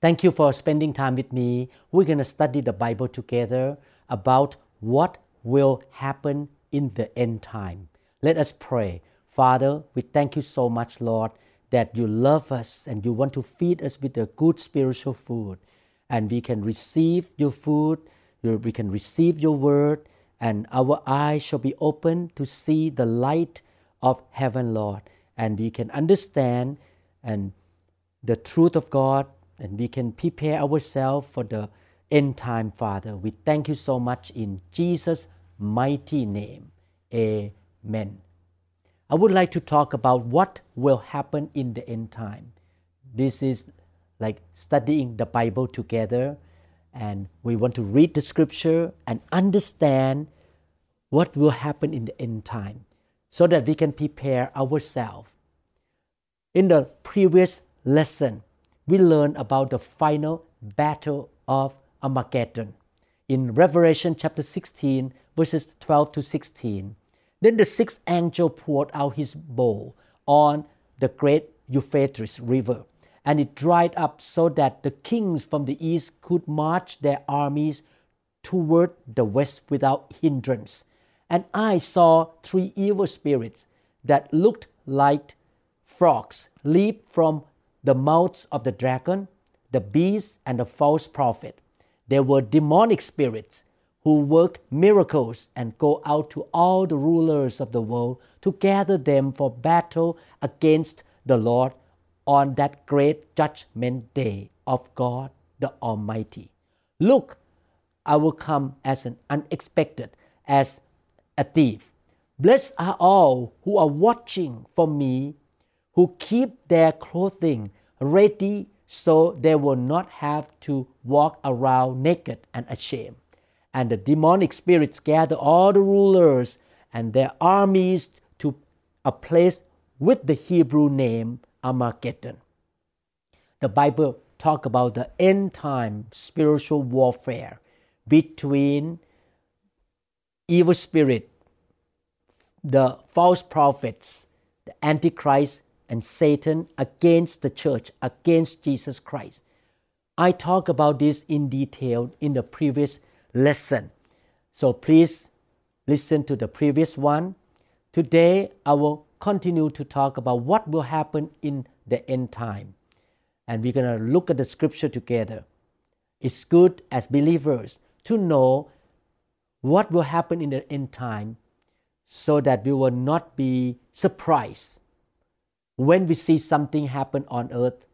Thank you for spending time with me. We're going to study the Bible together about what will happen in the end time. Let us pray. Father, we thank you so much, Lord, that you love us and you want to feed us with the good spiritual food. And we can receive your food, we can receive your word, and our eyes shall be open to see the light of heaven, Lord. And we can understand and the truth of God and we can prepare ourselves for the end time, Father. We thank you so much in Jesus' mighty name. Amen. I would like to talk about what will happen in the end time. This is like studying the Bible together, and we want to read the scripture and understand what will happen in the end time so that we can prepare ourselves. In the previous lesson, we learn about the final battle of Armageddon. In Revelation chapter 16, verses 12 to 16, then the sixth angel poured out his bowl on the great Euphrates River, and it dried up so that the kings from the east could march their armies toward the west without hindrance. And I saw three evil spirits that looked like frogs leap from the mouths of the dragon, the beast, and the false prophet. They were demonic spirits who work miracles and go out to all the rulers of the world to gather them for battle against the Lord on that great judgment day of God the Almighty. Look, I will come as an unexpected, as a thief. Blessed are all who are watching for me who keep their clothing ready so they will not have to walk around naked and ashamed. And the demonic spirits gather all the rulers and their armies to a place with the Hebrew name Armageddon. The Bible talk about the end time spiritual warfare between evil spirit, the false prophets, the antichrist, and Satan against the church, against Jesus Christ. I talked about this in detail in the previous lesson. So please listen to the previous one. Today I will continue to talk about what will happen in the end time. And we're going to look at the scripture together. It's good as believers to know what will happen in the end time so that we will not be surprised when we see something happen on earth,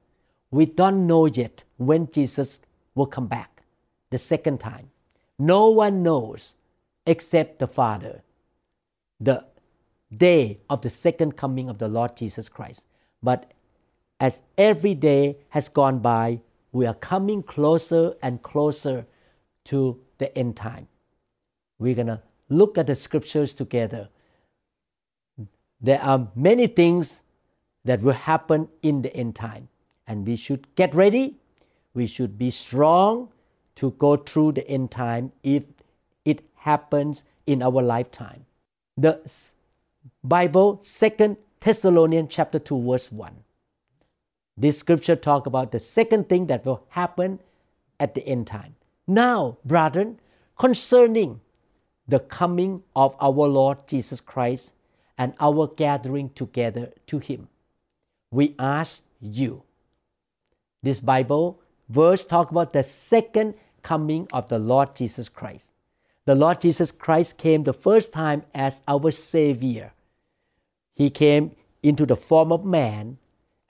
we don't know yet when Jesus will come back the second time. No one knows except the Father the day of the second coming of the Lord Jesus Christ. But as every day has gone by, we are coming closer and closer to the end time. We're going to look at the scriptures together. There are many things that will happen in the end time. And we should get ready. We should be strong to go through the end time if it happens in our lifetime. The Bible, Second Thessalonians chapter 2, verse 1. This scripture talk about the second thing that will happen at the end time. Now, brethren, concerning the coming of our Lord Jesus Christ and our gathering together to Him we ask you. This Bible verse talk about the second coming of the Lord Jesus Christ. The Lord Jesus Christ came the first time as our Savior. He came into the form of man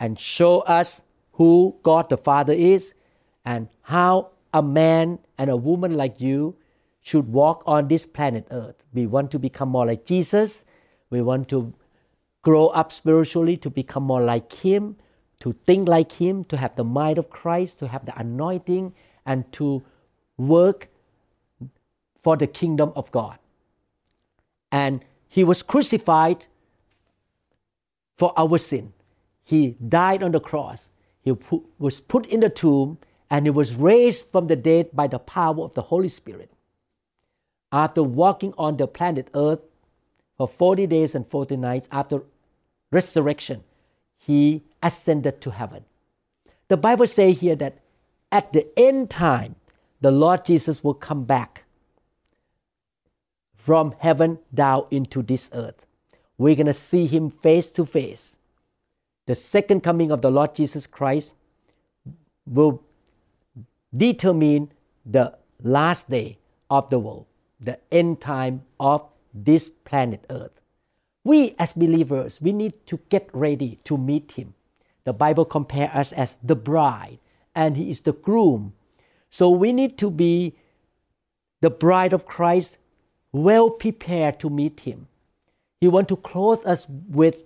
and show us who God the Father is and how a man and a woman like you should walk on this planet Earth. We want to become more like Jesus. We want to grow up spiritually to become more like Him, to think like Him, to have the mind of Christ, to have the anointing, and to work for the kingdom of God. And he was crucified for our sin. He died on the cross. He was put in the tomb and he was raised from the dead by the power of the Holy Spirit. After walking on the planet Earth for 40 days and 40 nights after resurrection, he ascended to heaven. The Bible says here that at the end time, the Lord Jesus will come back from heaven down into this earth. We're going to see him face to face. The second coming of the Lord Jesus Christ will determine the last day of the world, the end time of this planet Earth. We as believers, we need to get ready to meet him. The Bible compares us as the bride and he is the groom. So we need to be the bride of Christ, well prepared to meet him. He wants to clothe us with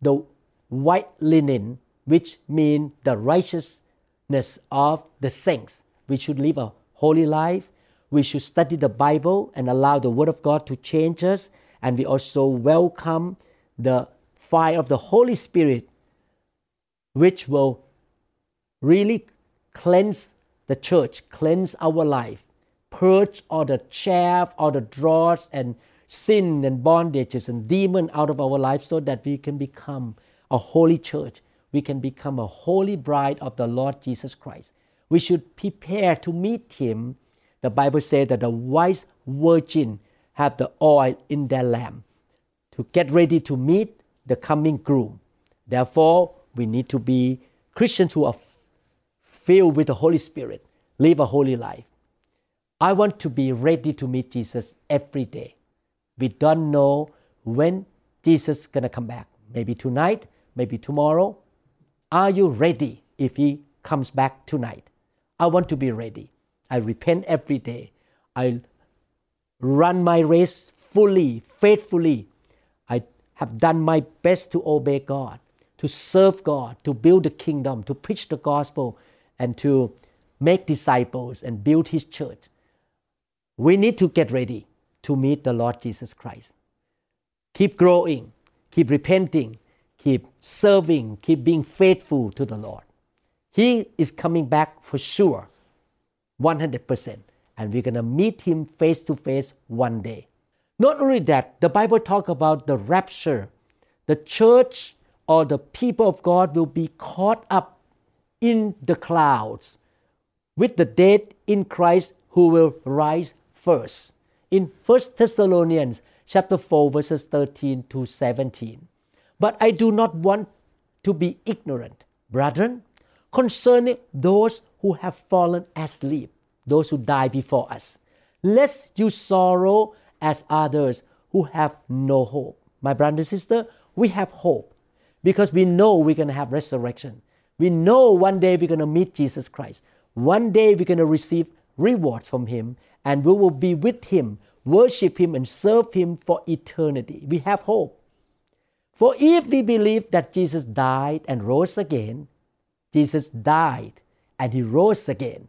the white linen, which means the righteousness of the saints. We should live a holy life. We should study the Bible and allow the Word of God to change us. And we also welcome the fire of the Holy Spirit, which will really cleanse the church, cleanse our life, purge all the chaff, all the dross and sin and bondages and demon out of our life so that we can become a holy church. We can become a holy bride of the Lord Jesus Christ. We should prepare to meet him. The Bible says that the wise virgin have the oil in their lamp to get ready to meet the coming groom. Therefore, we need to be Christians who are filled with the Holy Spirit, live a holy life. I want to be ready to meet Jesus every day. We don't know when Jesus is going to come back. Maybe tonight, maybe tomorrow. Are you ready if he comes back tonight? I want to be ready. I repent every day. I run my race fully, faithfully. I have done my best to obey God, to serve God, to build the kingdom, to preach the gospel, and to make disciples and build his church. We need to get ready to meet the Lord Jesus Christ. Keep growing, keep repenting, keep serving, keep being faithful to the Lord. He is coming back for sure, 100%. And we're going to meet him face to face one day. Not only that, the Bible talks about the rapture. The church or the people of God will be caught up in the clouds with the dead in Christ who will rise first. In 1 Thessalonians chapter 4 verses 13 to 17. But I do not want to be ignorant, brethren, concerning those who have fallen asleep, those who die before us, lest you sorrow as others who have no hope. My brother and sister, we have hope because we know we're going to have resurrection. We know one day we're going to meet Jesus Christ. One day we're going to receive rewards from Him and we will be with Him, worship Him, and serve Him for eternity. We have hope. For if we believe that Jesus died and rose again, Jesus died and He rose again.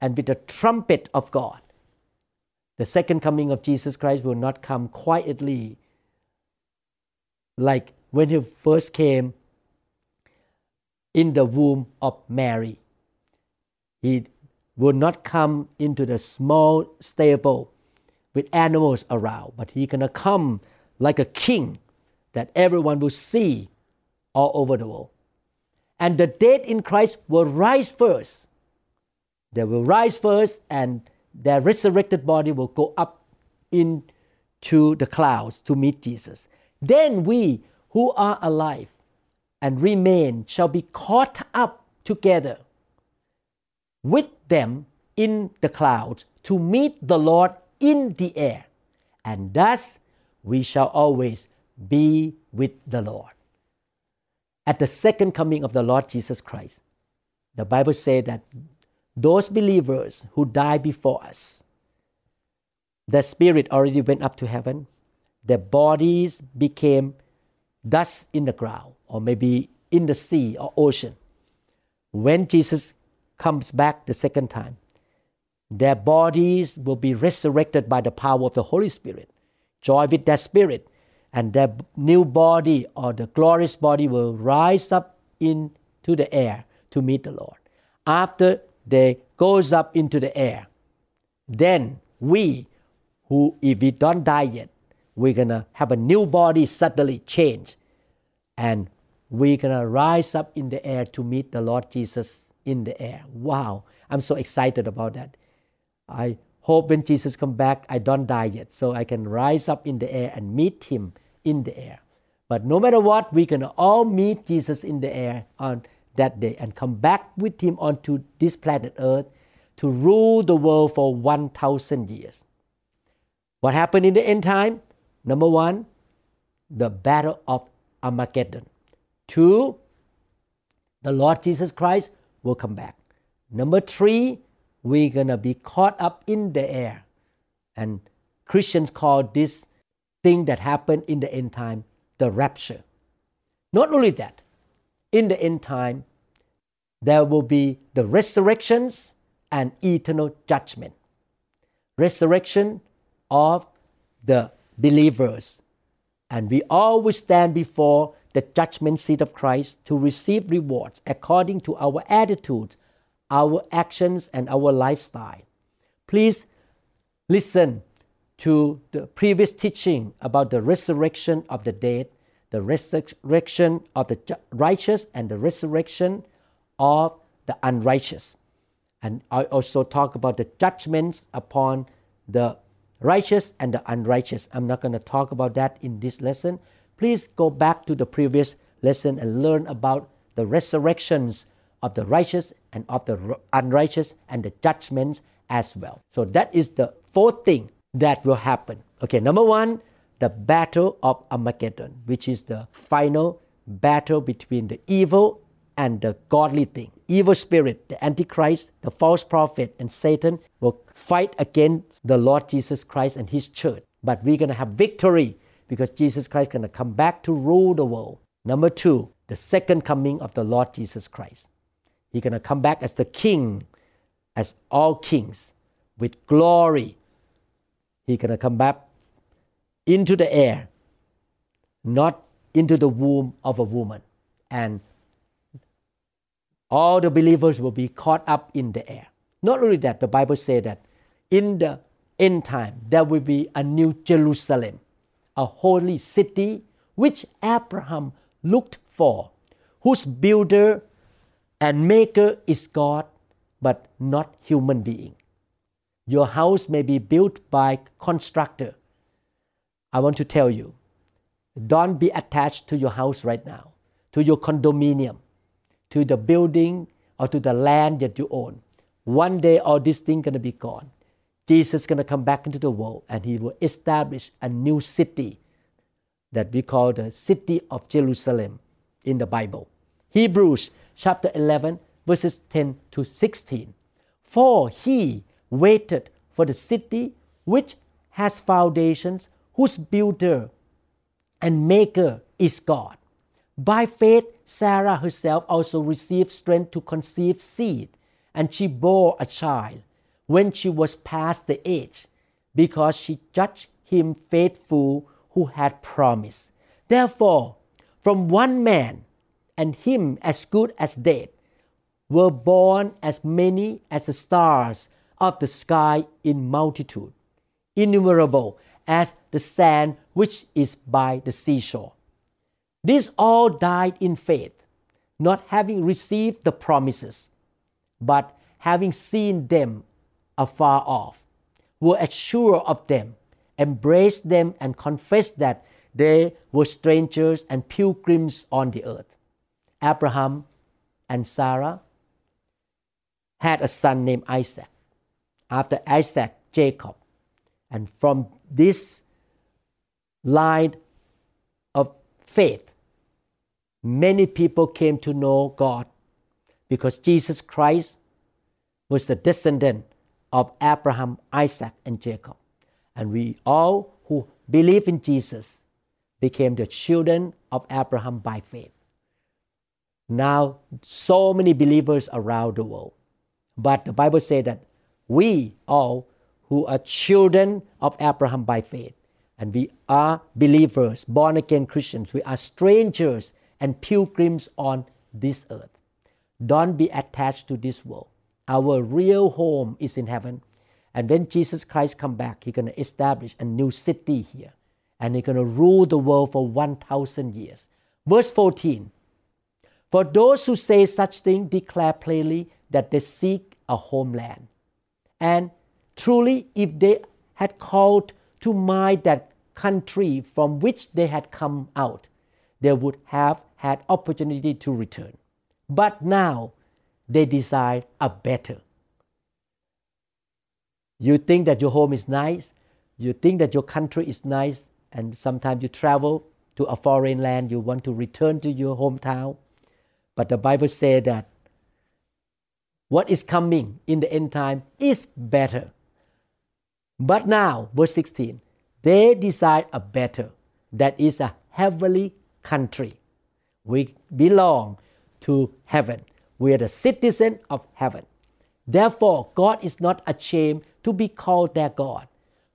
and with the trumpet of God. The second coming of Jesus Christ will not come quietly like when He first came in the womb of Mary. He will not come into the small stable with animals around, but he gonna come like a king that everyone will see all over the world. And the dead in Christ will rise first. They will rise first, and their resurrected body will go up into the clouds to meet Jesus. Then we who are alive and remain shall be caught up together with them in the clouds to meet the Lord in the air. and thus we shall always be with the Lord. At the second coming of the Lord Jesus Christ, the Bible says that those believers who died before us, their spirit already went up to heaven, their bodies became dust in the ground, or maybe in the sea or ocean. When Jesus comes back the second time, their bodies will be resurrected by the power of the Holy Spirit. Joy with that spirit, and their new body or the glorious body will rise up into the air to meet the Lord. After they goes up into the air, then we, who if we don't die yet, we're gonna have a new body suddenly change, and we're gonna rise up in the air to meet the Lord Jesus in the air. Wow, I'm so excited about that. I hope when Jesus come back, I don't die yet, so I can rise up in the air and meet him in the air. But no matter what, we're gonna all meet Jesus in the air on that day and come back with him onto this planet Earth to rule the world for 1,000 years. What happened in the end time? Number one, the battle of Armageddon. Two, the Lord Jesus Christ will come back. Number three, we're going to be caught up in the air. And Christians call this thing that happened in the end time the rapture. Not only that, in the end time, there will be the resurrections and eternal judgment. Resurrection of the believers. And we all will stand before the judgment seat of Christ to receive rewards according to our attitudes our actions and our lifestyle. Please listen to the previous teaching about the resurrection of the dead, the resurrection of the righteous, and the resurrection of the unrighteous. And I also talk about the judgments upon the righteous and the unrighteous. I'm not going to talk about that in this lesson. Please go back to the previous lesson and learn about the resurrections of the righteous and of the unrighteous and the judgments as well. So that is the fourth thing that will happen. Okay, number one, the battle of Armageddon, which is the final battle between the evil and the godly thing. Evil spirit, the Antichrist, the false prophet, and Satan will fight against the Lord Jesus Christ and his church. But we're going to have victory because Jesus Christ is going to come back to rule the world. Number two, the second coming of the Lord Jesus Christ. He's going to come back as the king, as all kings, with glory. He's going to come back into the air, not into the womb of a woman. And all the believers will be caught up in the air. Not only that, the Bible says that in the end time there will be a new Jerusalem, a holy city which Abraham looked for, whose builder and maker is God, but not human being. Your house may be built by constructor. I want to tell you, don't be attached to your house right now, to your condominium, to the building or to the land that you own. One day all these things gonna be gone. Jesus is gonna come back into the world and he will establish a new city that we call the city of Jerusalem in the Bible. Hebrews chapter 11, verses 10 to 16. For he waited for the city which has foundations, whose builder and maker is God. By faith, Sarah herself also received strength to conceive seed, and she bore a child when she was past the age, because she judged him faithful who had promised. Therefore, from one man, and him as good as dead, were born as many as the stars of the sky in multitude, innumerable as the sand which is by the seashore. These all died in faith, not having received the promises, but having seen them afar off, were assured of them, embraced them, and confessed that they were strangers and pilgrims on the earth. Abraham and Sarah had a son named Isaac. After Isaac, Jacob. And from this line of faith, many people came to know God because Jesus Christ was the descendant of Abraham, Isaac, and Jacob. And we all who believe in Jesus became the children of Abraham by faith. Now, so many believers around the world. But the Bible says that we all who are children of Abraham by faith, and we are believers, born again Christians, we are strangers and pilgrims on this earth. Don't be attached to this world. Our real home is in heaven. And when Jesus Christ come back, He's going to establish a new city here. And He's going to rule the world for 1,000 years. Verse 14. For those who say such things declare plainly that they seek a homeland. And truly, if they had called to mind that country from which they had come out, they would have had opportunity to return. But now they desire a better. You think that your home is nice, you think that your country is nice, and sometimes you travel to a foreign land, you want to return to your hometown. But the Bible says that what is coming in the end time is better. But now, verse 16, they desire a better, that is a heavenly country. We belong to heaven. We are the citizen of heaven. Therefore, God is not ashamed to be called their God,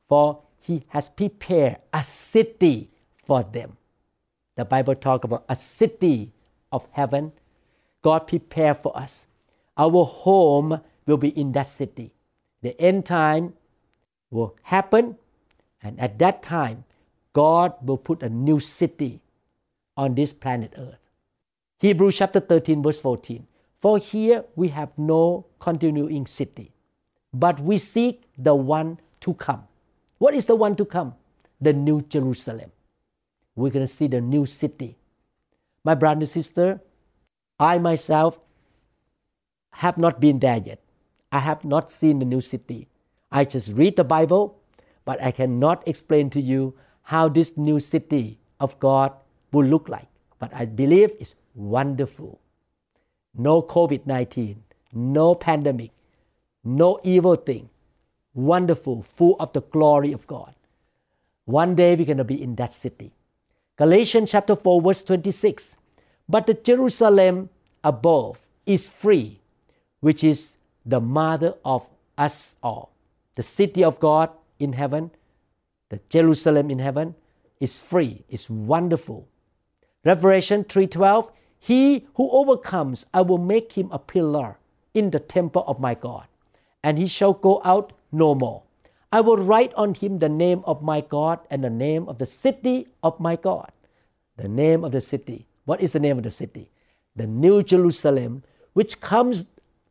for He has prepared a city for them. The Bible talks about a city of heaven. God prepared for us. Our home will be in that city. The end time will happen, and at that time, God will put a new city on this planet Earth. Hebrews chapter 13, verse 14. For here we have no continuing city, but we seek the one to come. What is the one to come? The New Jerusalem. We're going to see the new city. My brother and sister, I myself have not been there yet. I have not seen the new city. I just read the Bible, but I cannot explain to you how this new city of God will look like. But I believe it's wonderful. No COVID 19, no pandemic, no evil thing. Wonderful, full of the glory of God. One day we're going to be in that city. Galatians chapter 4, verse 26. But the Jerusalem above is free, which is the mother of us all. The city of God in heaven, the Jerusalem in heaven, is free, is wonderful. Revelation 3:12 He who overcomes I will make him a pillar in the temple of my God and he shall go out no more. I will write on him the name of my God and the name of the city of my God. The name of the city. What is the name of the city? The New Jerusalem, which comes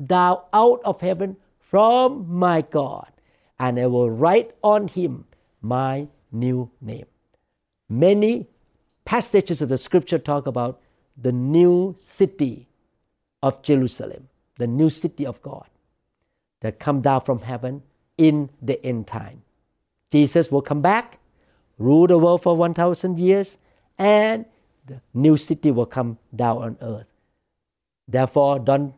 down out of heaven from my God. And I will write on him my new name. Many passages of the scripture talk about the new city of Jerusalem, the new city of God that come down from heaven in the end time. Jesus will come back, rule the world for 1,000 years, and the new city will come down on earth. Therefore, don't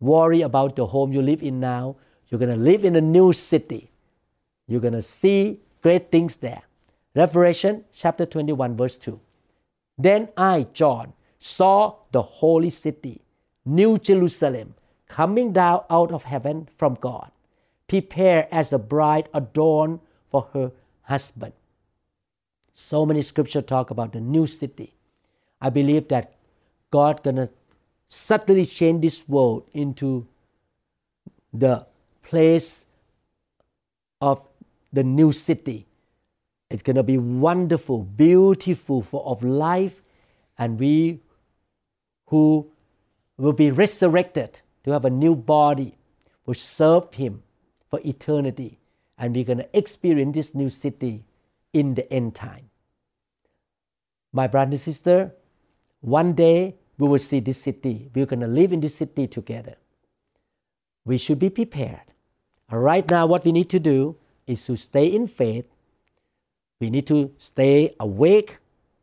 worry about the home you live in now. You're going to live in a new city. You're going to see great things there. Revelation chapter 21, verse 2. Then I, John, saw the holy city, New Jerusalem, coming down out of heaven from God, prepared as a bride adorned for her husband. So many scripture talk about the new city. I believe that God gonna suddenly change this world into the place of the new city. It's gonna be wonderful, beautiful, full of life, and we who will be resurrected to have a new body will serve Him for eternity. And we're going to experience this new city in the end time. My brother and sister, one day we will see this city. We're going to live in this city together. We should be prepared. Right now, what we need to do is to stay in faith. We need to stay awake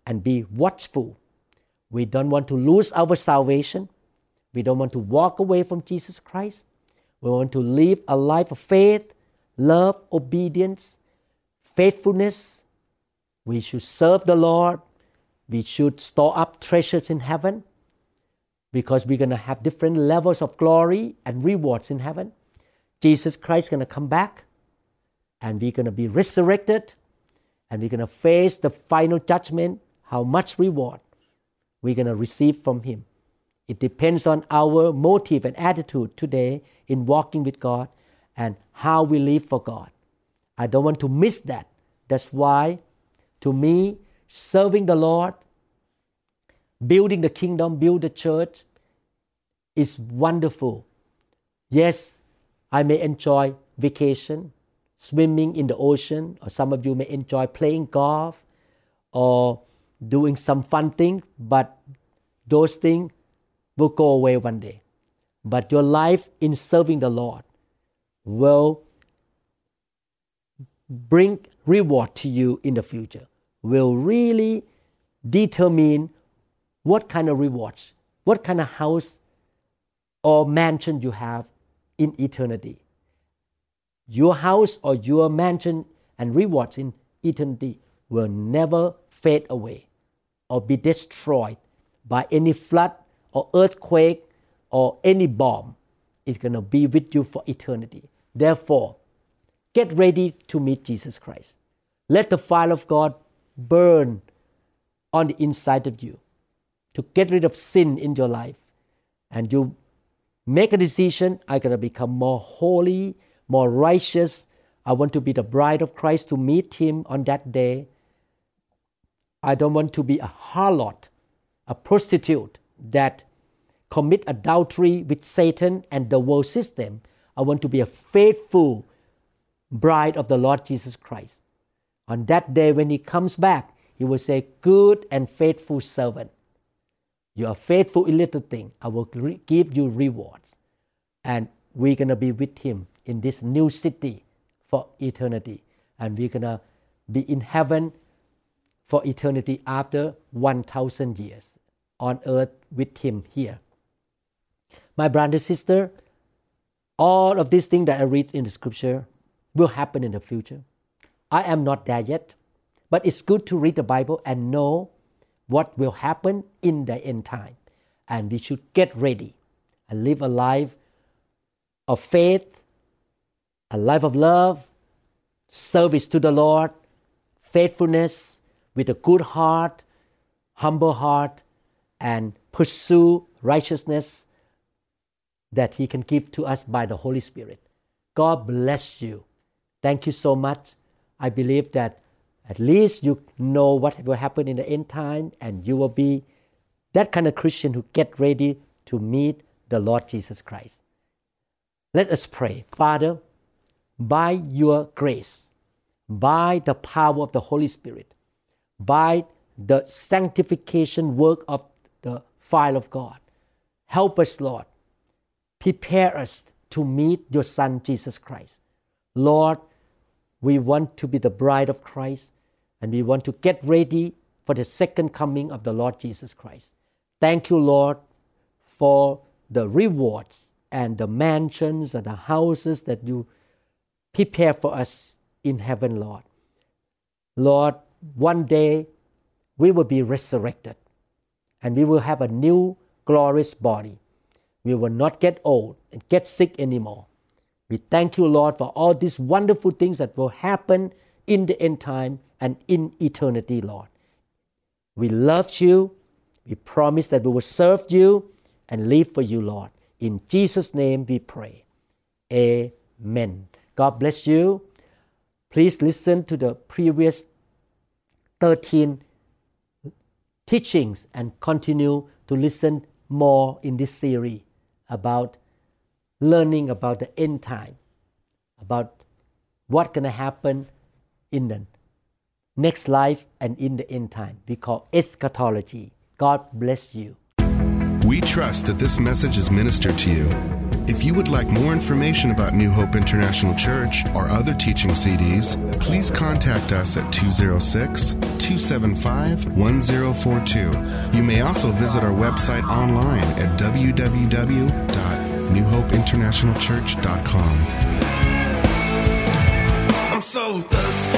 and be watchful. We don't want to lose our salvation. We don't want to walk away from Jesus Christ. We want to live a life of faith, love, obedience, faithfulness. We should serve the Lord. We should store up treasures in heaven because we're going to have different levels of glory and rewards in heaven. Jesus Christ is going to come back and we're going to be resurrected and we're going to face the final judgment, how much reward we're going to receive from Him. It depends on our motive and attitude today in walking with God and how we live for God. I don't want to miss that. That's why, to me, serving the Lord, building the kingdom, build the church is wonderful. Yes, I may enjoy vacation, swimming in the ocean, or some of you may enjoy playing golf or doing some fun thing, but those things will go away one day. But your life in serving the Lord will bring reward to you in the future, will really determine what kind of rewards, what kind of house or mansion you have in eternity. Your house or your mansion and rewards in eternity will never fade away or be destroyed by any flood or earthquake or any bomb. It's going to be with you for eternity. Therefore, get ready to meet Jesus Christ. Let the fire of God burn on the inside of you to get rid of sin in your life. And you make a decision I'm going to become more holy, more righteous. I want to be the bride of Christ to meet Him on that day. I don't want to be a harlot, a prostitute that commit adultery with Satan and the world system. I want to be a faithful bride of the Lord Jesus Christ. On that day, when He comes back, He will say, Good and faithful servant. You are faithful in little thing. I will give you rewards. And we're going to be with Him in this new city for eternity. And we're going to be in heaven for eternity after 1,000 years on earth with Him here. My brother sister, all of these things that I read in the scripture will happen in the future. I am not there yet, but it's good to read the Bible and know what will happen in the end time. And we should get ready and live a life of faith, a life of love, service to the Lord, faithfulness, with a good heart, humble heart, and pursue righteousness that He can give to us by the Holy Spirit. God bless you. Thank you so much. I believe that at least you know what will happen in the end time, and you will be that kind of Christian who get ready to meet the Lord Jesus Christ. Let us pray. Father, by your grace, by the power of the Holy Spirit, by the sanctification work of the fire of God. Help us, Lord. Prepare us to meet your Son, Jesus Christ. Lord, we want to be the bride of Christ and we want to get ready for the second coming of the Lord Jesus Christ. Thank you, Lord, for the rewards and the mansions and the houses that you prepare for us in heaven, Lord. Lord, one day we will be resurrected and we will have a new glorious body. We will not get old and get sick anymore. We thank you, Lord, for all these wonderful things that will happen in the end time and in eternity, Lord. We love you. We promise that we will serve you and live for you, Lord. In Jesus' name we pray. Amen. God bless you. Please listen to the previous 13 teachings and continue to listen more in this series about learning about the end time, about what's going to happen in the next life and in the end time. We call eschatology. God bless you. We trust that this message is ministered to you. If you would like more information about New Hope International Church or other teaching CDs, please contact us at 206 275 1042. You may also visit our website online at www.newhopeinternationalchurch.com. I'm so thirsty.